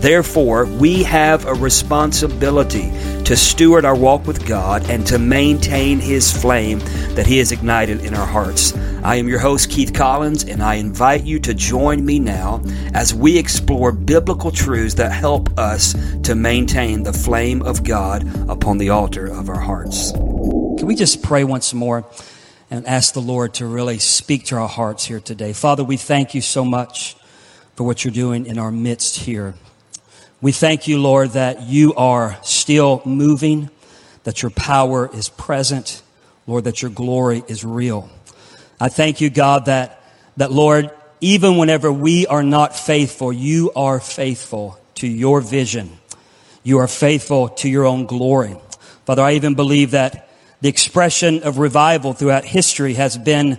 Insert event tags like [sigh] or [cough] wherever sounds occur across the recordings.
Therefore, we have a responsibility to steward our walk with God and to maintain His flame that He has ignited in our hearts. I am your host, Keith Collins, and I invite you to join me now as we explore biblical truths that help us to maintain the flame of God upon the altar of our hearts. Can we just pray once more and ask the Lord to really speak to our hearts here today? Father, we thank you so much for what you're doing in our midst here. We thank you, Lord, that you are still moving, that your power is present, Lord, that your glory is real. I thank you, God, that, that Lord, even whenever we are not faithful, you are faithful to your vision. You are faithful to your own glory. Father, I even believe that the expression of revival throughout history has been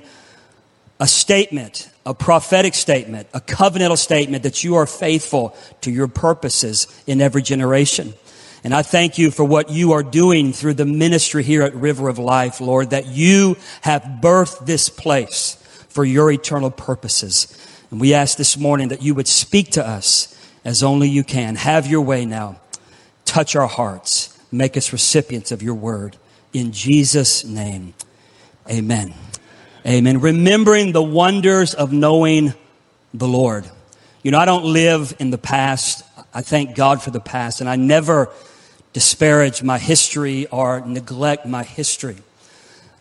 a statement, a prophetic statement, a covenantal statement that you are faithful to your purposes in every generation. And I thank you for what you are doing through the ministry here at River of Life, Lord, that you have birthed this place for your eternal purposes. And we ask this morning that you would speak to us as only you can. Have your way now. Touch our hearts. Make us recipients of your word. In Jesus' name, amen. Amen. Remembering the wonders of knowing the Lord. You know, I don't live in the past. I thank God for the past, and I never disparage my history or neglect my history.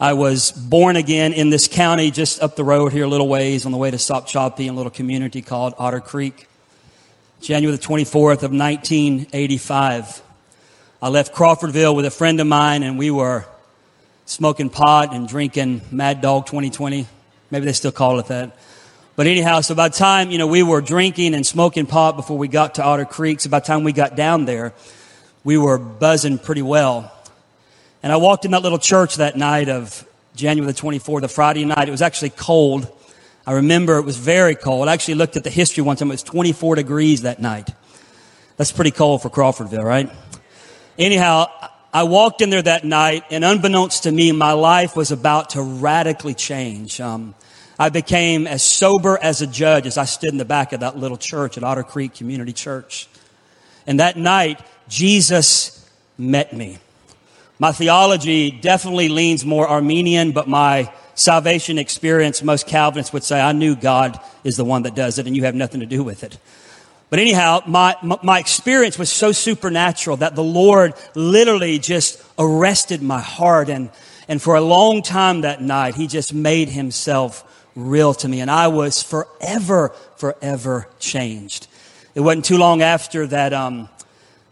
I was born again in this county just up the road here a little ways on the way to Sopchoppy in a little community called Otter Creek. January the 24th of 1985. I left Crawfordville with a friend of mine and we were smoking pot and drinking Mad Dog 2020. Maybe they still call it that. But anyhow, so by the time, you know, we were drinking and smoking pot before we got to Otter Creek, so by the time we got down there, we were buzzing pretty well. And I walked in that little church that night of January the 24th, the Friday night. It was actually cold. I remember it was very cold. I actually looked at the history one time. It was 24 degrees that night. That's pretty cold for Crawfordville, right? Anyhow, I walked in there that night, and unbeknownst to me, my life was about to radically change. Um, I became as sober as a judge as I stood in the back of that little church at Otter Creek Community Church. And that night, Jesus met me. My theology definitely leans more Arminian, but my salvation experience, most Calvinists would say, I knew God is the one that does it, and you have nothing to do with it. But anyhow, my, my experience was so supernatural that the Lord literally just arrested my heart. And, and for a long time that night, He just made Himself real to me. And I was forever, forever changed. It wasn't too long after that, um,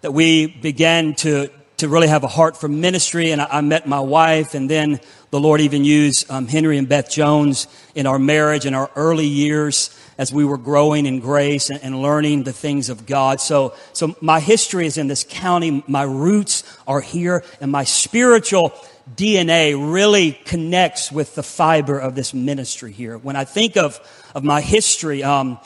that we began to, to really have a heart for ministry. And I, I met my wife, and then the Lord even used um, Henry and Beth Jones in our marriage in our early years as we were growing in grace and, and, learning the things of God. So, so my history is in this county. My roots are here and my spiritual DNA really connects with the fiber of this ministry here. When I think of, of my history, um,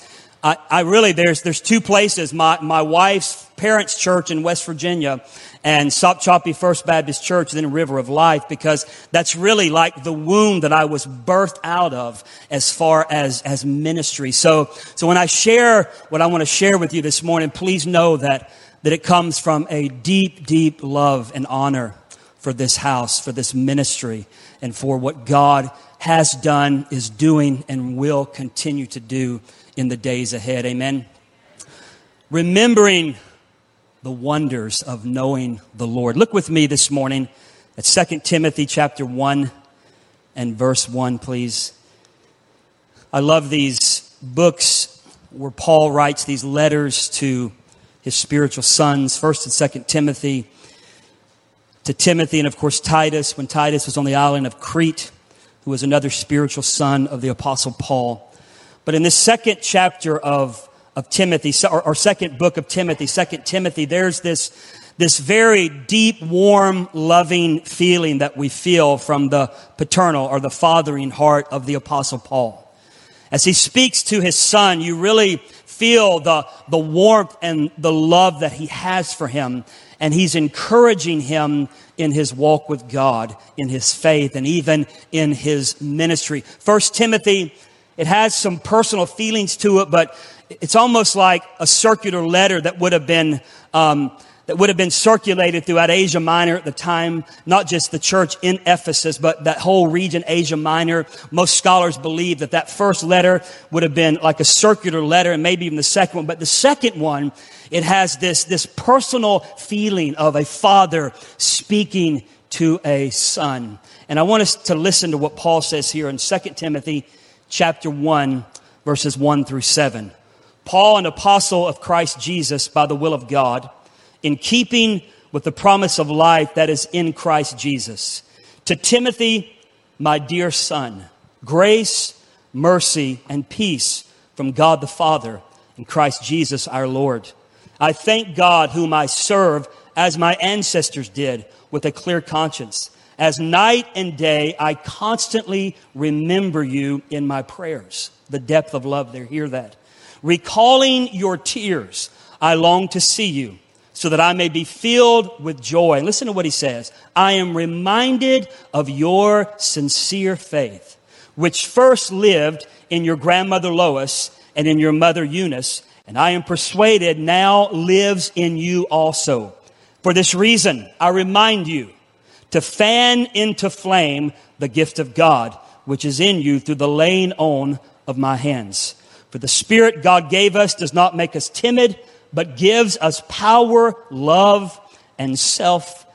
I, I, really, there's, there's two places. My, my wife's parents' church in West Virginia and Sopchoppy First Baptist Church, then River of Life, because that's really like the wound that I was birthed out of as far as, as ministry. So, so when I share what I want to share with you this morning, please know that, that it comes from a deep, deep love and honor for this house, for this ministry, and for what God has done, is doing, and will continue to do in the days ahead. Amen. Remembering the wonders of knowing the Lord. Look with me this morning at 2 Timothy chapter 1 and verse 1, please. I love these books where Paul writes these letters to his spiritual sons, 1st and 2nd Timothy, to Timothy, and of course Titus, when Titus was on the island of Crete, who was another spiritual son of the Apostle Paul. But in this second chapter of, of Timothy, or, or second book of Timothy, second Timothy, there's this, this very deep, warm, loving feeling that we feel from the paternal or the fathering heart of the Apostle Paul. As he speaks to his son, you really feel the, the warmth and the love that he has for him. And he's encouraging him in his walk with God, in his faith, and even in his ministry. First Timothy, it has some personal feelings to it, but it's almost like a circular letter that would have been um, that would have been circulated throughout Asia Minor at the time, not just the church in Ephesus, but that whole region, Asia Minor. Most scholars believe that that first letter would have been like a circular letter and maybe even the second one. But the second one, it has this, this personal feeling of a father speaking to a son. And I want us to listen to what Paul says here in 2 Timothy chapter 1, verses 1 through 7. Paul, an apostle of Christ Jesus by the will of God, in keeping with the promise of life that is in Christ Jesus. To Timothy, my dear son, grace, mercy, and peace from God the Father and Christ Jesus our Lord. I thank God whom I serve as my ancestors did with a clear conscience. As night and day, I constantly remember you in my prayers. The depth of love there, hear that. Recalling your tears, I long to see you so that I may be filled with joy. And listen to what he says. I am reminded of your sincere faith, which first lived in your grandmother Lois and in your mother Eunice, and I am persuaded now lives in you also. For this reason, I remind you to fan into flame the gift of God, which is in you through the laying on of my hands. For the Spirit God gave us does not make us timid, but gives us power, love, and self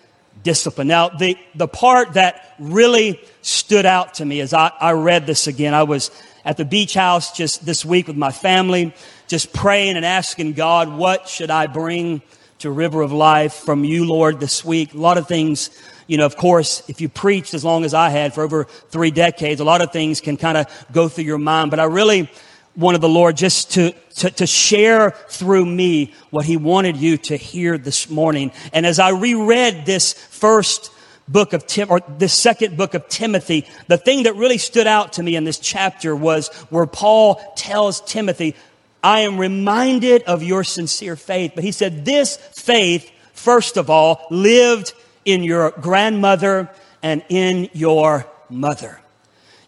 discipline. Now, the, the part that really stood out to me as I, I read this again, I was at the beach house just this week with my family, just praying and asking God, what should I bring to River of Life from you, Lord, this week? A lot of things, you know, of course, if you preached as long as I had for over three decades, a lot of things can kind of go through your mind. But I really wanted the Lord just to, to, to, share through me what He wanted you to hear this morning. And as I reread this first book of Tim, or this second book of Timothy, the thing that really stood out to me in this chapter was where Paul tells Timothy, I am reminded of your sincere faith. But he said, this faith, first of all, lived in your grandmother and in your mother.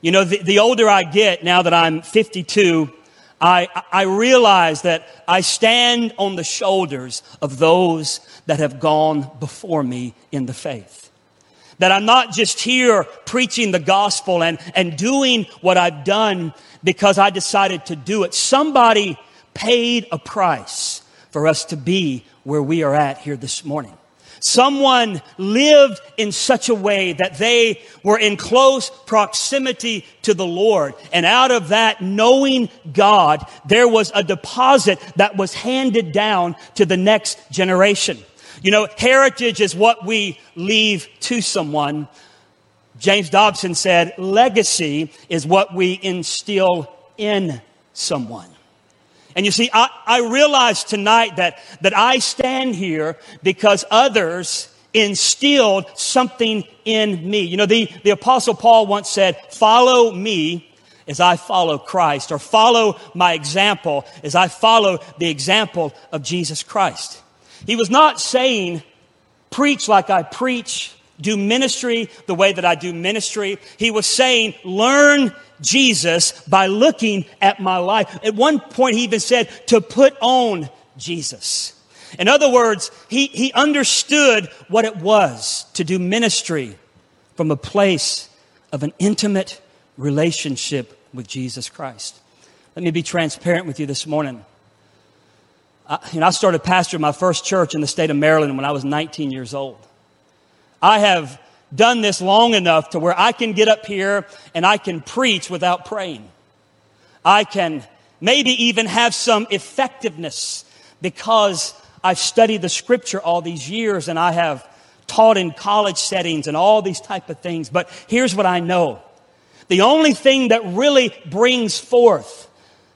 You know, the, the older I get, now that I'm 52, I, I realize that I stand on the shoulders of those that have gone before me in the faith. That I'm not just here preaching the gospel and, and doing what I've done because I decided to do it. Somebody paid a price for us to be where we are at here this morning. Someone lived in such a way that they were in close proximity to the Lord. And out of that, knowing God, there was a deposit that was handed down to the next generation. You know, heritage is what we leave to someone. James Dobson said, legacy is what we instill in someone. And you see, I, I realize tonight that, that I stand here because others instilled something in me. You know, the, the apostle Paul once said, follow me as I follow Christ, or follow my example as I follow the example of Jesus Christ. He was not saying, preach like I preach, do ministry the way that I do ministry. He was saying, learn Jesus by looking at my life. At one point, he even said to put on Jesus. In other words, he, he understood what it was to do ministry from a place of an intimate relationship with Jesus Christ. Let me be transparent with you this morning. I, you know, I started pastoring my first church in the state of Maryland when I was 19 years old. I have done this long enough to where I can get up here and I can preach without praying. I can maybe even have some effectiveness because I've studied the scripture all these years and I have taught in college settings and all these type of things. But here's what I know. The only thing that really brings forth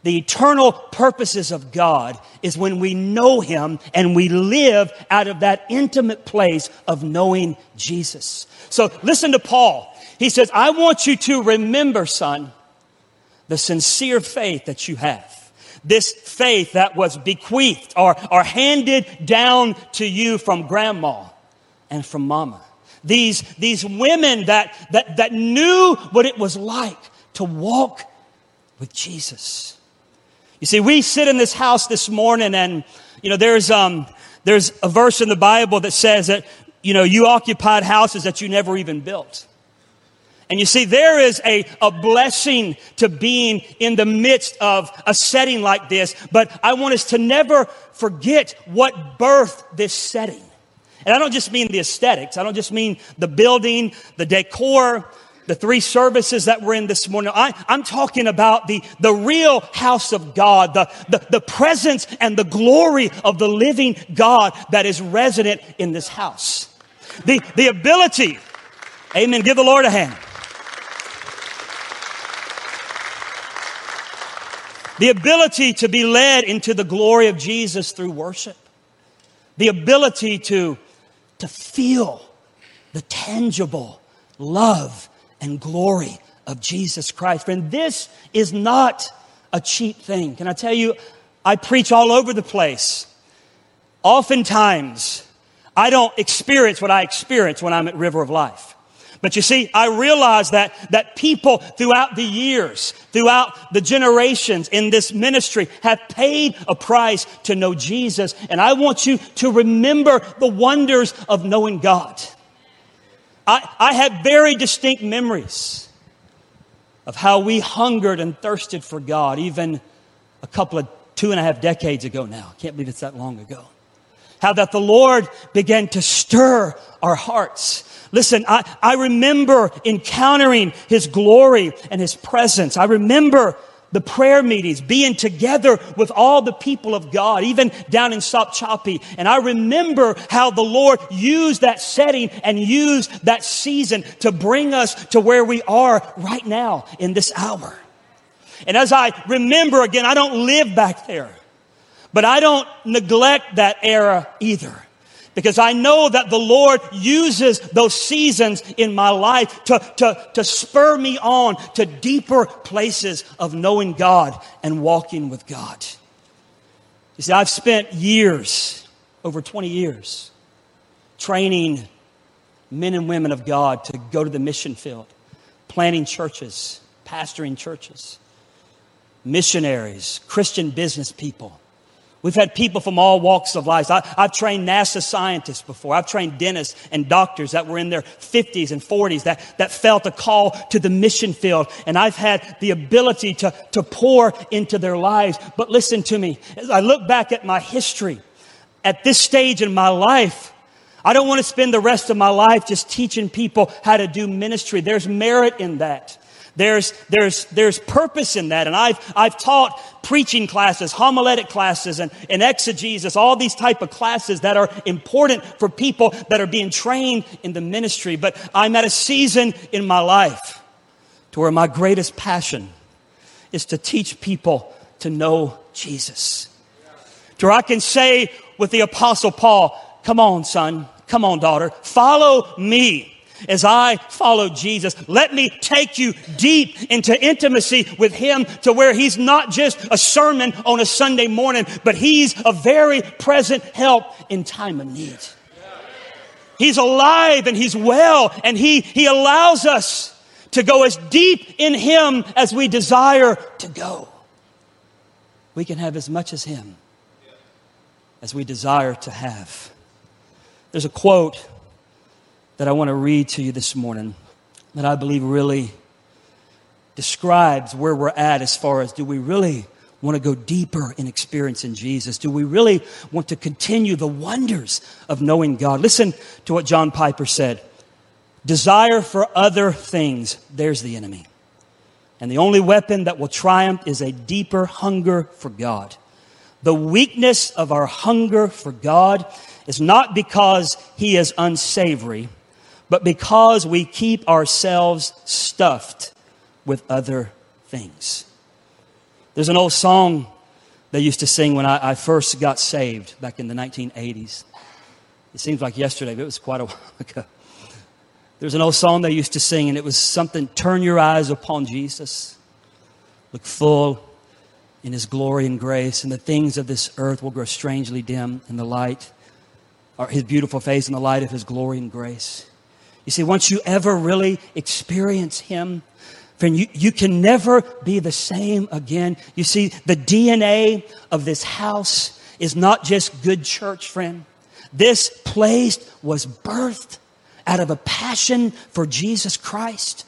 the eternal purposes of God is when we know Him and we live out of that intimate place of knowing Jesus. So listen to Paul. He says, I want you to remember, son, the sincere faith that you have. This faith that was bequeathed or, or handed down to you from grandma and from mama. These, these women that, that, that knew what it was like to walk with Jesus. You see, we sit in this house this morning and, you know, there's, um, there's a verse in the Bible that says that, you know, you occupied houses that you never even built. And you see, there is a, a blessing to being in the midst of a setting like this, but I want us to never forget what birthed this setting. And I don't just mean the aesthetics. I don't just mean the building, the decor, the three services that we're in this morning. I, am talking about the, the real house of God, the, the, the presence and the glory of the living God that is resident in this house. The, the ability, amen, give the Lord a hand. The ability to be led into the glory of Jesus through worship. The ability to, to feel the tangible love and glory of Jesus Christ. Friend, this is not a cheap thing. Can I tell you, I preach all over the place. Oftentimes, I don't experience what I experience when I'm at River of Life. But you see, I realize that, that people throughout the years, throughout the generations in this ministry have paid a price to know Jesus. And I want you to remember the wonders of knowing God. I, I have very distinct memories of how we hungered and thirsted for God, even a couple of two and a half decades ago now. I Can't believe it's that long ago. How that the Lord began to stir our hearts. Listen, I, I remember encountering His glory and His presence. I remember the prayer meetings, being together with all the people of God, even down in Sopchoppy. And I remember how the Lord used that setting and used that season to bring us to where we are right now in this hour. And as I remember again, I don't live back there, but I don't neglect that era either because I know that the Lord uses those seasons in my life to, to, to spur me on to deeper places of knowing God and walking with God. You see, I've spent years, over 20 years, training men and women of God to go to the mission field, planting churches, pastoring churches, missionaries, Christian business people We've had people from all walks of life. I, have trained NASA scientists before. I've trained dentists and doctors that were in their 50s and 40s that, that felt a call to the mission field. And I've had the ability to, to pour into their lives. But listen to me. As I look back at my history, at this stage in my life, I don't want to spend the rest of my life just teaching people how to do ministry. There's merit in that. There's, there's, there's purpose in that. And I've, I've taught preaching classes, homiletic classes, and, and exegesis, all these type of classes that are important for people that are being trained in the ministry. But I'm at a season in my life to where my greatest passion is to teach people to know Jesus. To where I can say with the apostle Paul, come on, son, come on, daughter, follow me as I follow Jesus. Let me take you deep into intimacy with Him to where He's not just a sermon on a Sunday morning, but He's a very present help in time of need. He's alive and He's well and He, He allows us to go as deep in Him as we desire to go. We can have as much as Him as we desire to have. There's a quote that I want to read to you this morning that I believe really describes where we're at as far as do we really want to go deeper in experiencing Jesus? Do we really want to continue the wonders of knowing God? Listen to what John Piper said Desire for other things, there's the enemy. And the only weapon that will triumph is a deeper hunger for God. The weakness of our hunger for God is not because He is unsavory, but because we keep ourselves stuffed with other things. There's an old song they used to sing when I, I first got saved back in the 1980s. It seems like yesterday, but it was quite a [laughs] while ago. There's an old song they used to sing, and it was something Turn your eyes upon Jesus. Look full in his glory and grace, and the things of this earth will grow strangely dim in the light, or his beautiful face in the light of his glory and grace. You see, once you ever really experience him, friend, you, you can never be the same again. You see, the DNA of this house is not just good church, friend. This place was birthed out of a passion for Jesus Christ.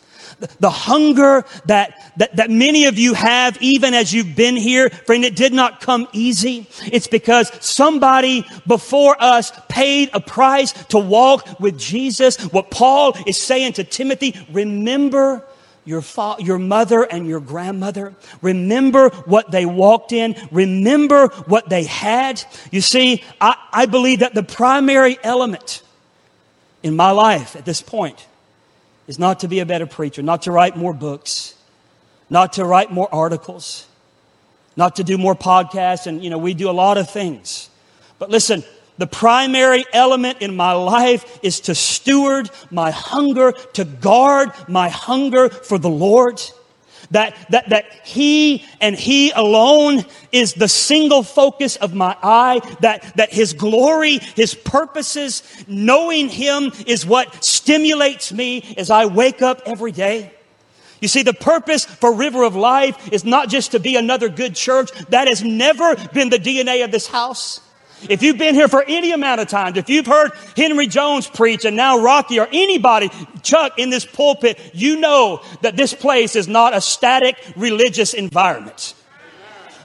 The hunger that, that, that many of you have, even as you've been here, friend, it did not come easy. It's because somebody before us paid a price to walk with Jesus. What Paul is saying to Timothy, remember your, fa- your mother and your grandmother. Remember what they walked in. Remember what they had. You see, I, I believe that the primary element in my life at this point is not to be a better preacher, not to write more books, not to write more articles, not to do more podcasts. And, you know, we do a lot of things. But listen, the primary element in my life is to steward my hunger, to guard my hunger for the Lord. That, that, that He and He alone is the single focus of my eye. That, that His glory, His purposes, knowing Him is what stimulates me as I wake up every day. You see, the purpose for River of Life is not just to be another good church. That has never been the DNA of this house. If you've been here for any amount of time, if you've heard Henry Jones preach and now Rocky or anybody, Chuck, in this pulpit, you know that this place is not a static religious environment.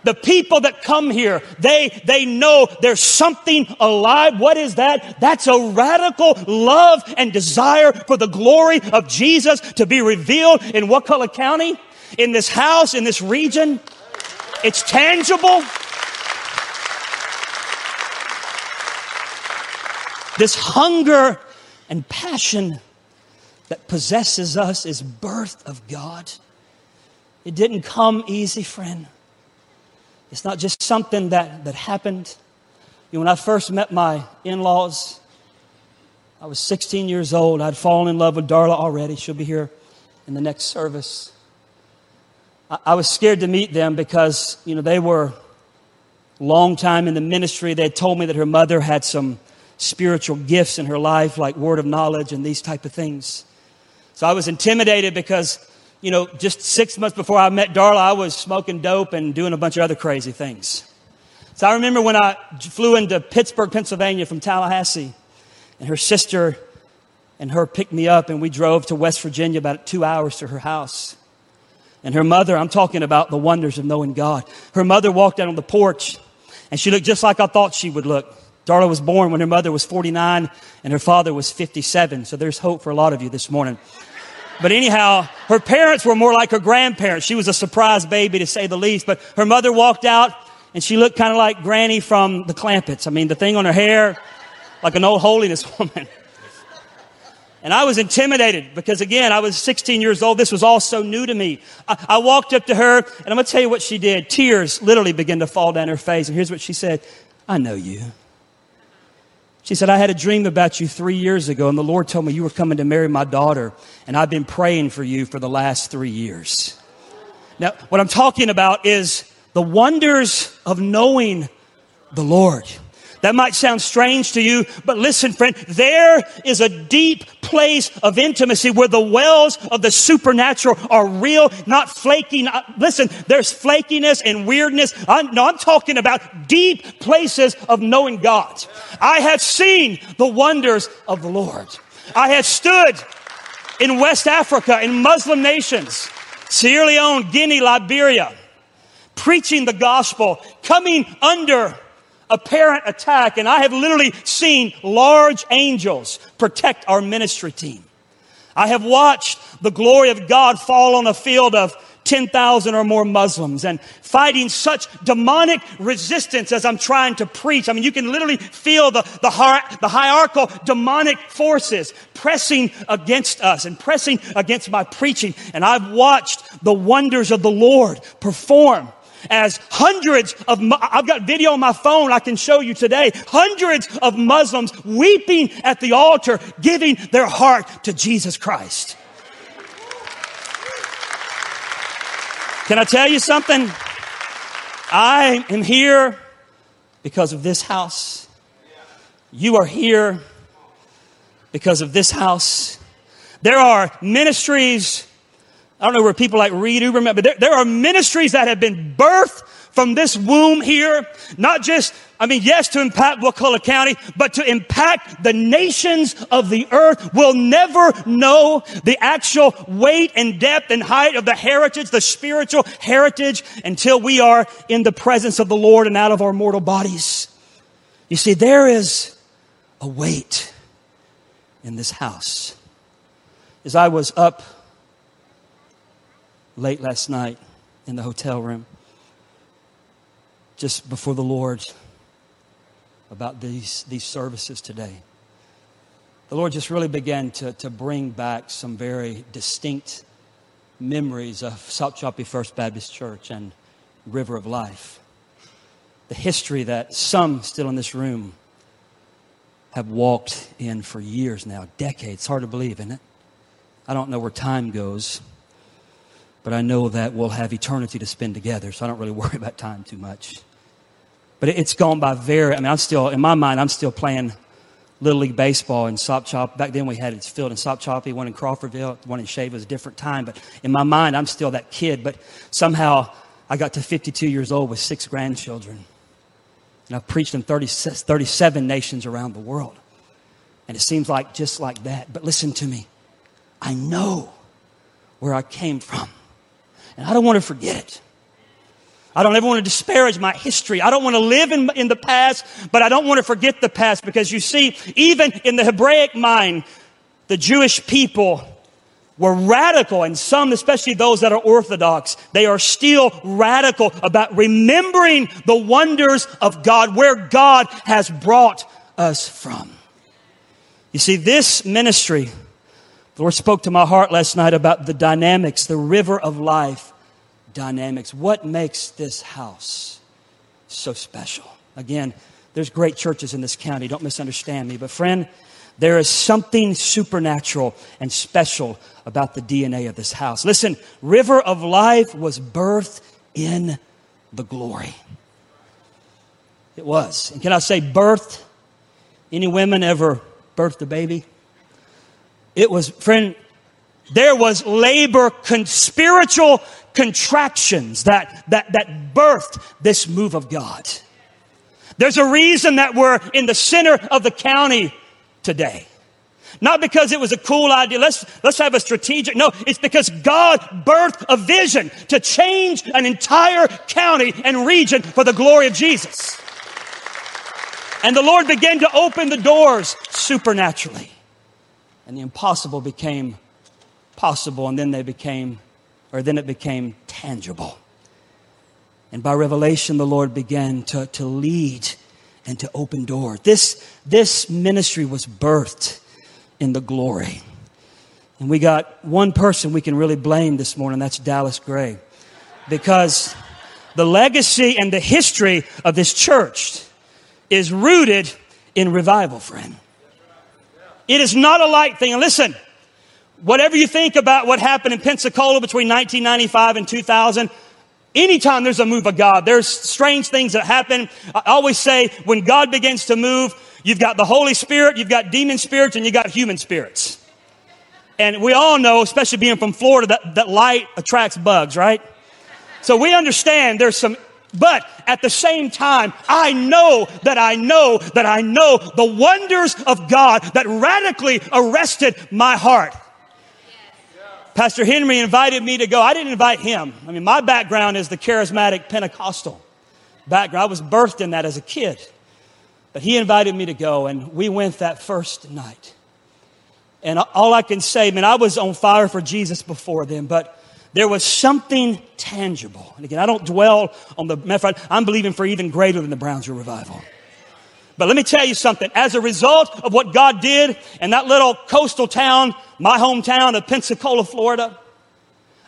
The people that come here, they, they know there's something alive. What is that? That's a radical love and desire for the glory of Jesus to be revealed in Wakulla County, in this house, in this region. It's tangible. This hunger and passion that possesses us is birth of God. It didn't come easy, friend. It's not just something that, that happened. You know, when I first met my in laws, I was 16 years old. I'd fallen in love with Darla already. She'll be here in the next service. I, I was scared to meet them because, you know, they were long time in the ministry. They told me that her mother had some spiritual gifts in her life, like word of knowledge and these type of things. So I was intimidated because, you know, just six months before I met Darla, I was smoking dope and doing a bunch of other crazy things. So I remember when I flew into Pittsburgh, Pennsylvania from Tallahassee, and her sister and her picked me up, and we drove to West Virginia about two hours to her house. And her mother, I'm talking about the wonders of knowing God. Her mother walked out on the porch, and she looked just like I thought she would look. Darla was born when her mother was 49 and her father was 57. So there's hope for a lot of you this morning. But anyhow, her parents were more like her grandparents. She was a surprise baby to say the least. But her mother walked out and she looked kind of like Granny from the Clampetts. I mean, the thing on her hair, like an old holiness [laughs] woman. And I was intimidated because again, I was 16 years old. This was all so new to me. I, I walked up to her and I'm going to tell you what she did. Tears literally began to fall down her face. And here's what she said. I know you. She said, I had a dream about you three years ago, and the Lord told me you were coming to marry my daughter, and I've been praying for you for the last three years. Now, what I'm talking about is the wonders of knowing the Lord. That might sound strange to you, but listen, friend, there is a deep place of intimacy where the wells of the supernatural are real, not flaky. Not, listen, there's flakiness and weirdness. I'm, no, I'm talking about deep places of knowing God. I have seen the wonders of the Lord. I have stood in West Africa, in Muslim nations, Sierra Leone, Guinea, Liberia, preaching the gospel, coming under apparent attack, and I have literally seen large angels protect our ministry team. I have watched the glory of God fall on a field of 10,000 or more Muslims and fighting such demonic resistance as I'm trying to preach. I mean, you can literally feel the, the, heart the hierarchical demonic forces pressing against us and pressing against my preaching. And I've watched the wonders of the Lord perform as hundreds of, I've got video on my phone I can show you today, hundreds of Muslims weeping at the altar, giving their heart to Jesus Christ. Can I tell you something? I am here because of this house. You are here because of this house. There are ministries I don't know where people like Reed Uberman, but there, there are ministries that have been birthed from this womb here, not just, I mean, yes, to impact Wakulla County, but to impact the nations of the earth. We'll never know the actual weight and depth and height of the heritage, the spiritual heritage, until we are in the presence of the Lord and out of our mortal bodies. You see, there is a weight in this house. As I was up late last night in the hotel room, just before the Lord, about these, these services today. The Lord just really began to, to bring back some very distinct memories of Sopchoppy First Baptist Church and River of Life. The history that some still in this room have walked in for years now, decades. Hard to believe, isn't it? I don't know where time goes but I know that we'll have eternity to spend together, so I don't really [laughs] worry about time too much. But it's gone by very, I mean, I'm still, in my mind, I'm still playing Little League Baseball in Sopchop. Back then we had its field in Sop Sopchoppy, one in Crawfordville, one in Shave was a different time. But in my mind, I'm still that kid. But somehow I got to 52 years old with six grandchildren. And I've preached in 30, 37 nations around the world. And it seems like just like that. But listen to me. I know where I came from. And I don't want to forget it. I don't ever want to disparage my history. I don't want to live in, in the past, but I don't want to forget the past because you see, even in the Hebraic mind, the Jewish people were radical, and some, especially those that are Orthodox, they are still radical about remembering the wonders of God, where God has brought us from. You see, this ministry, the Lord spoke to my heart last night about the dynamics, the river of life dynamics. What makes this house so special? Again, there's great churches in this county. Don't misunderstand me. But, friend, there is something supernatural and special about the DNA of this house. Listen, River of Life was birthed in the glory. It was. And can I say birthed? Any women ever birthed a baby? It was, friend, there was labor, con- spiritual contractions that, that, that birthed this move of God. There's a reason that we're in the center of the county today. Not because it was a cool idea. Let's, let's have a strategic. No, it's because God birthed a vision to change an entire county and region for the glory of Jesus. And the Lord began to open the doors supernaturally and the impossible became possible, and then they became, or then it became tangible. And by revelation, the Lord began to, to lead and to open doors. This, this ministry was birthed in the glory. And we got one person we can really blame this morning, that's Dallas Gray. Because the legacy and the history of this church is rooted in revival, friend. It is not a light thing. And listen, whatever you think about what happened in Pensacola between 1995 and 2000, anytime there's a move of God, there's strange things that happen. I always say when God begins to move, you've got the Holy Spirit, you've got demon spirits, and you've got human spirits. And we all know, especially being from Florida, that, that light attracts bugs, right? So we understand there's some but at the same time, I know that I know that I know the wonders of God that radically arrested my heart. Pastor Henry invited me to go. I didn't invite him. I mean, my background is the charismatic Pentecostal background. I was birthed in that as a kid. But he invited me to go, and we went that first night. And all I can say, man, I was on fire for Jesus before then, but there was something tangible. And again, I don't dwell on the matter I'm believing for even greater than the Brownsville revival. But let me tell you something. As a result of what God did in that little coastal town, my hometown of Pensacola, Florida,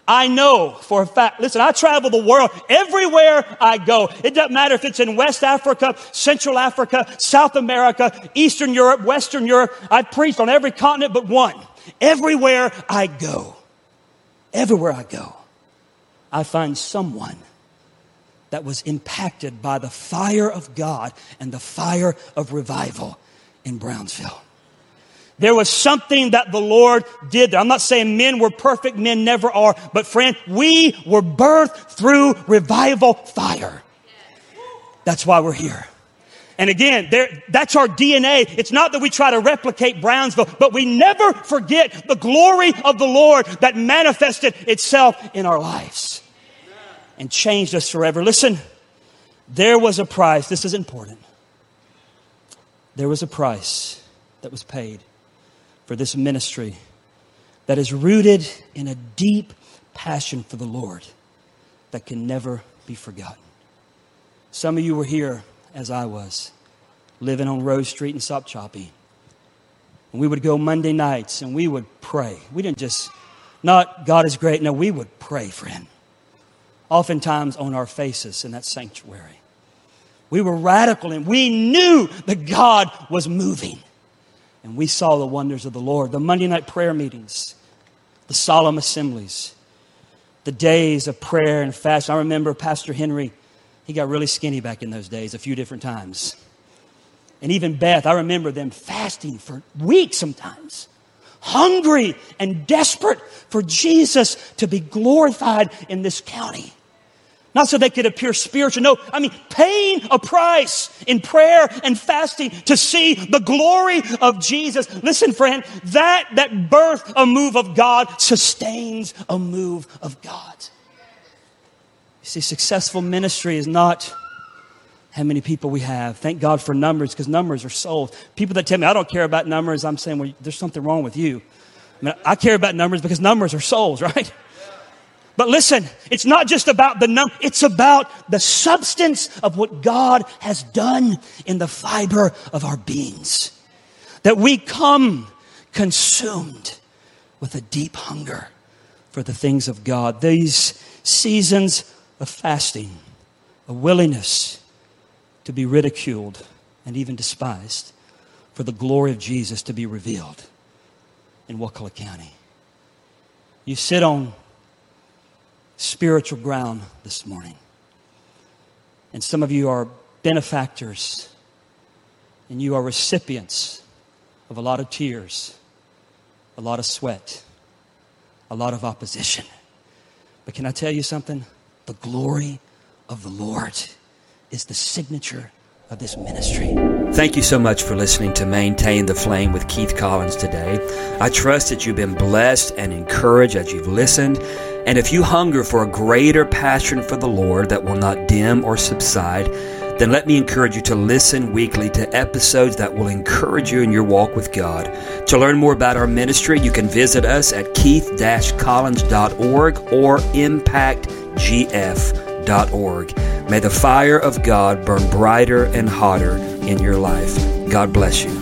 I know for a fact, listen, I travel the world everywhere I go. It doesn't matter if it's in West Africa, Central Africa, South America, Eastern Europe, Western Europe. I've preached on every continent but one. Everywhere I go, everywhere I go, I find someone that was impacted by the fire of God and the fire of revival in Brownsville. There was something that the Lord did there. I'm not saying men were perfect, men never are, but friend, we were birthed through revival fire. That's why we're here. And again, there, that's our DNA. It's not that we try to replicate Brownsville, but we never forget the glory of the Lord that manifested itself in our lives and changed us forever. Listen, there was a price. This is important. There was a price that was paid for this ministry that is rooted in a deep passion for the Lord that can never be forgotten. Some of you were here as I was, living on Rose Street in Sopchoppy. And we would go Monday nights and we would pray. We didn't just, not God is great. No, we would pray, friend oftentimes on our faces in that sanctuary. We were radical and we knew that God was moving. And we saw the wonders of the Lord. The Monday night prayer meetings, the solemn assemblies, the days of prayer and fasting. I remember Pastor Henry, he got really skinny back in those days a few different times. And even Beth, I remember them fasting for weeks sometimes hungry and desperate for Jesus to be glorified in this county. Not so they could appear spiritual. No, I mean, paying a price in prayer and fasting to see the glory of Jesus. Listen, friend, that, that birth a move of God sustains a move of God. See, successful ministry is not how many people we have. Thank God for numbers because numbers are souls. People that tell me I don't care about numbers, I'm saying, well, there's something wrong with you. I, mean, I care about numbers because numbers are souls, [laughs] right? But listen, it's not just about the number, it's about the substance of what God has done in the fiber of our beings. That we come consumed with a deep hunger for the things of God. These seasons of fasting, a willingness to be ridiculed and even despised for the glory of Jesus to be revealed in Wakulla County. You sit on spiritual ground this morning. And some of you are benefactors, and you are recipients of a lot of tears, a lot of sweat, a lot of opposition. But can I tell you something? The glory of the Lord is the signature of this ministry. Thank you so much for listening to Maintain the Flame with Keith Collins today. I trust that you've been blessed and encouraged as you've listened. And if you hunger for a greater passion for the Lord that will not dim or subside, then let me encourage you to listen weekly to episodes that will encourage you in your walk with God. To learn more about our ministry, you can visit us at keith-collins.org or impactgf.org. May the fire of God burn brighter and hotter in your life. God bless you.